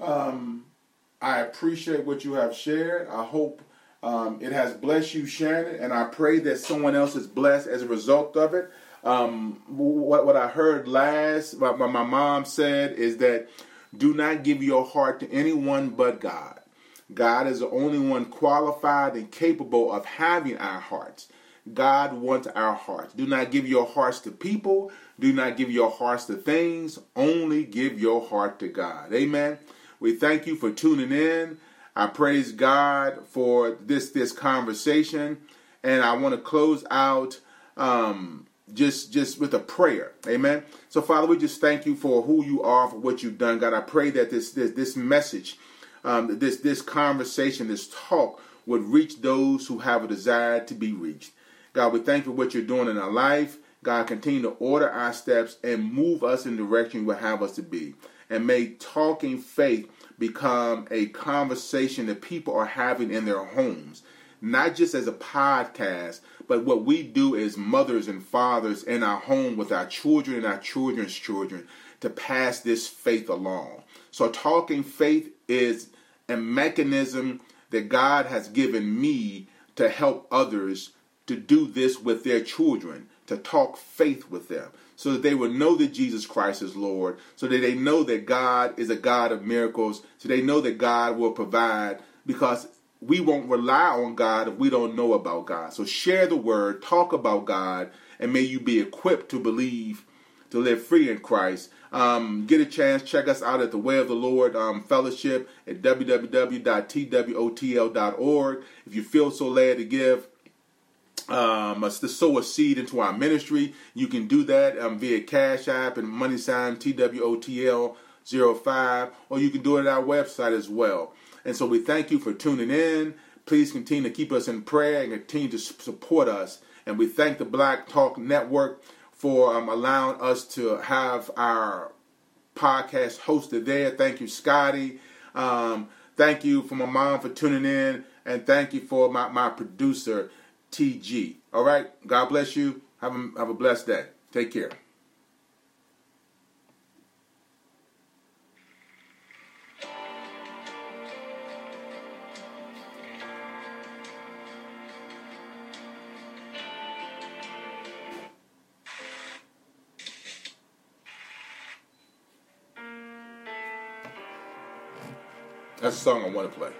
Um, I appreciate what you have shared. I hope um, it has blessed you, Shannon, and I pray that someone else is blessed as a result of it. Um, what, what I heard last, what my mom said, is that do not give your heart to anyone but God. God is the only one qualified and capable of having our hearts. God wants our hearts. Do not give your hearts to people. Do not give your hearts to things. Only give your heart to God. Amen. We thank you for tuning in. I praise God for this this conversation, and I want to close out um, just just with a prayer. Amen. So, Father, we just thank you for who you are, for what you've done, God. I pray that this this this message, um, this this conversation, this talk would reach those who have a desire to be reached. God, we thank you for what you're doing in our life. God, continue to order our steps and move us in the direction you would have us to be. And may talking faith become a conversation that people are having in their homes, not just as a podcast, but what we do as mothers and fathers in our home with our children and our children's children to pass this faith along. So, talking faith is a mechanism that God has given me to help others to do this with their children, to talk faith with them so that they will know that Jesus Christ is Lord, so that they know that God is a God of miracles, so they know that God will provide because we won't rely on God if we don't know about God. So share the word, talk about God, and may you be equipped to believe, to live free in Christ. Um, get a chance, check us out at the Way of the Lord um, Fellowship at www.twotl.org. If you feel so led to give, um, to sow a seed into our ministry. You can do that um, via Cash App and money sign TWOTL 05, or you can do it at our website as well. And so we thank you for tuning in. Please continue to keep us in prayer and continue to support us. And we thank the Black Talk Network for um, allowing us to have our podcast hosted there. Thank you, Scotty. Um, thank you for my mom for tuning in. And thank you for my, my producer, TG. All right. God bless you. Have a, have a blessed day. Take care. That's a song I want to play.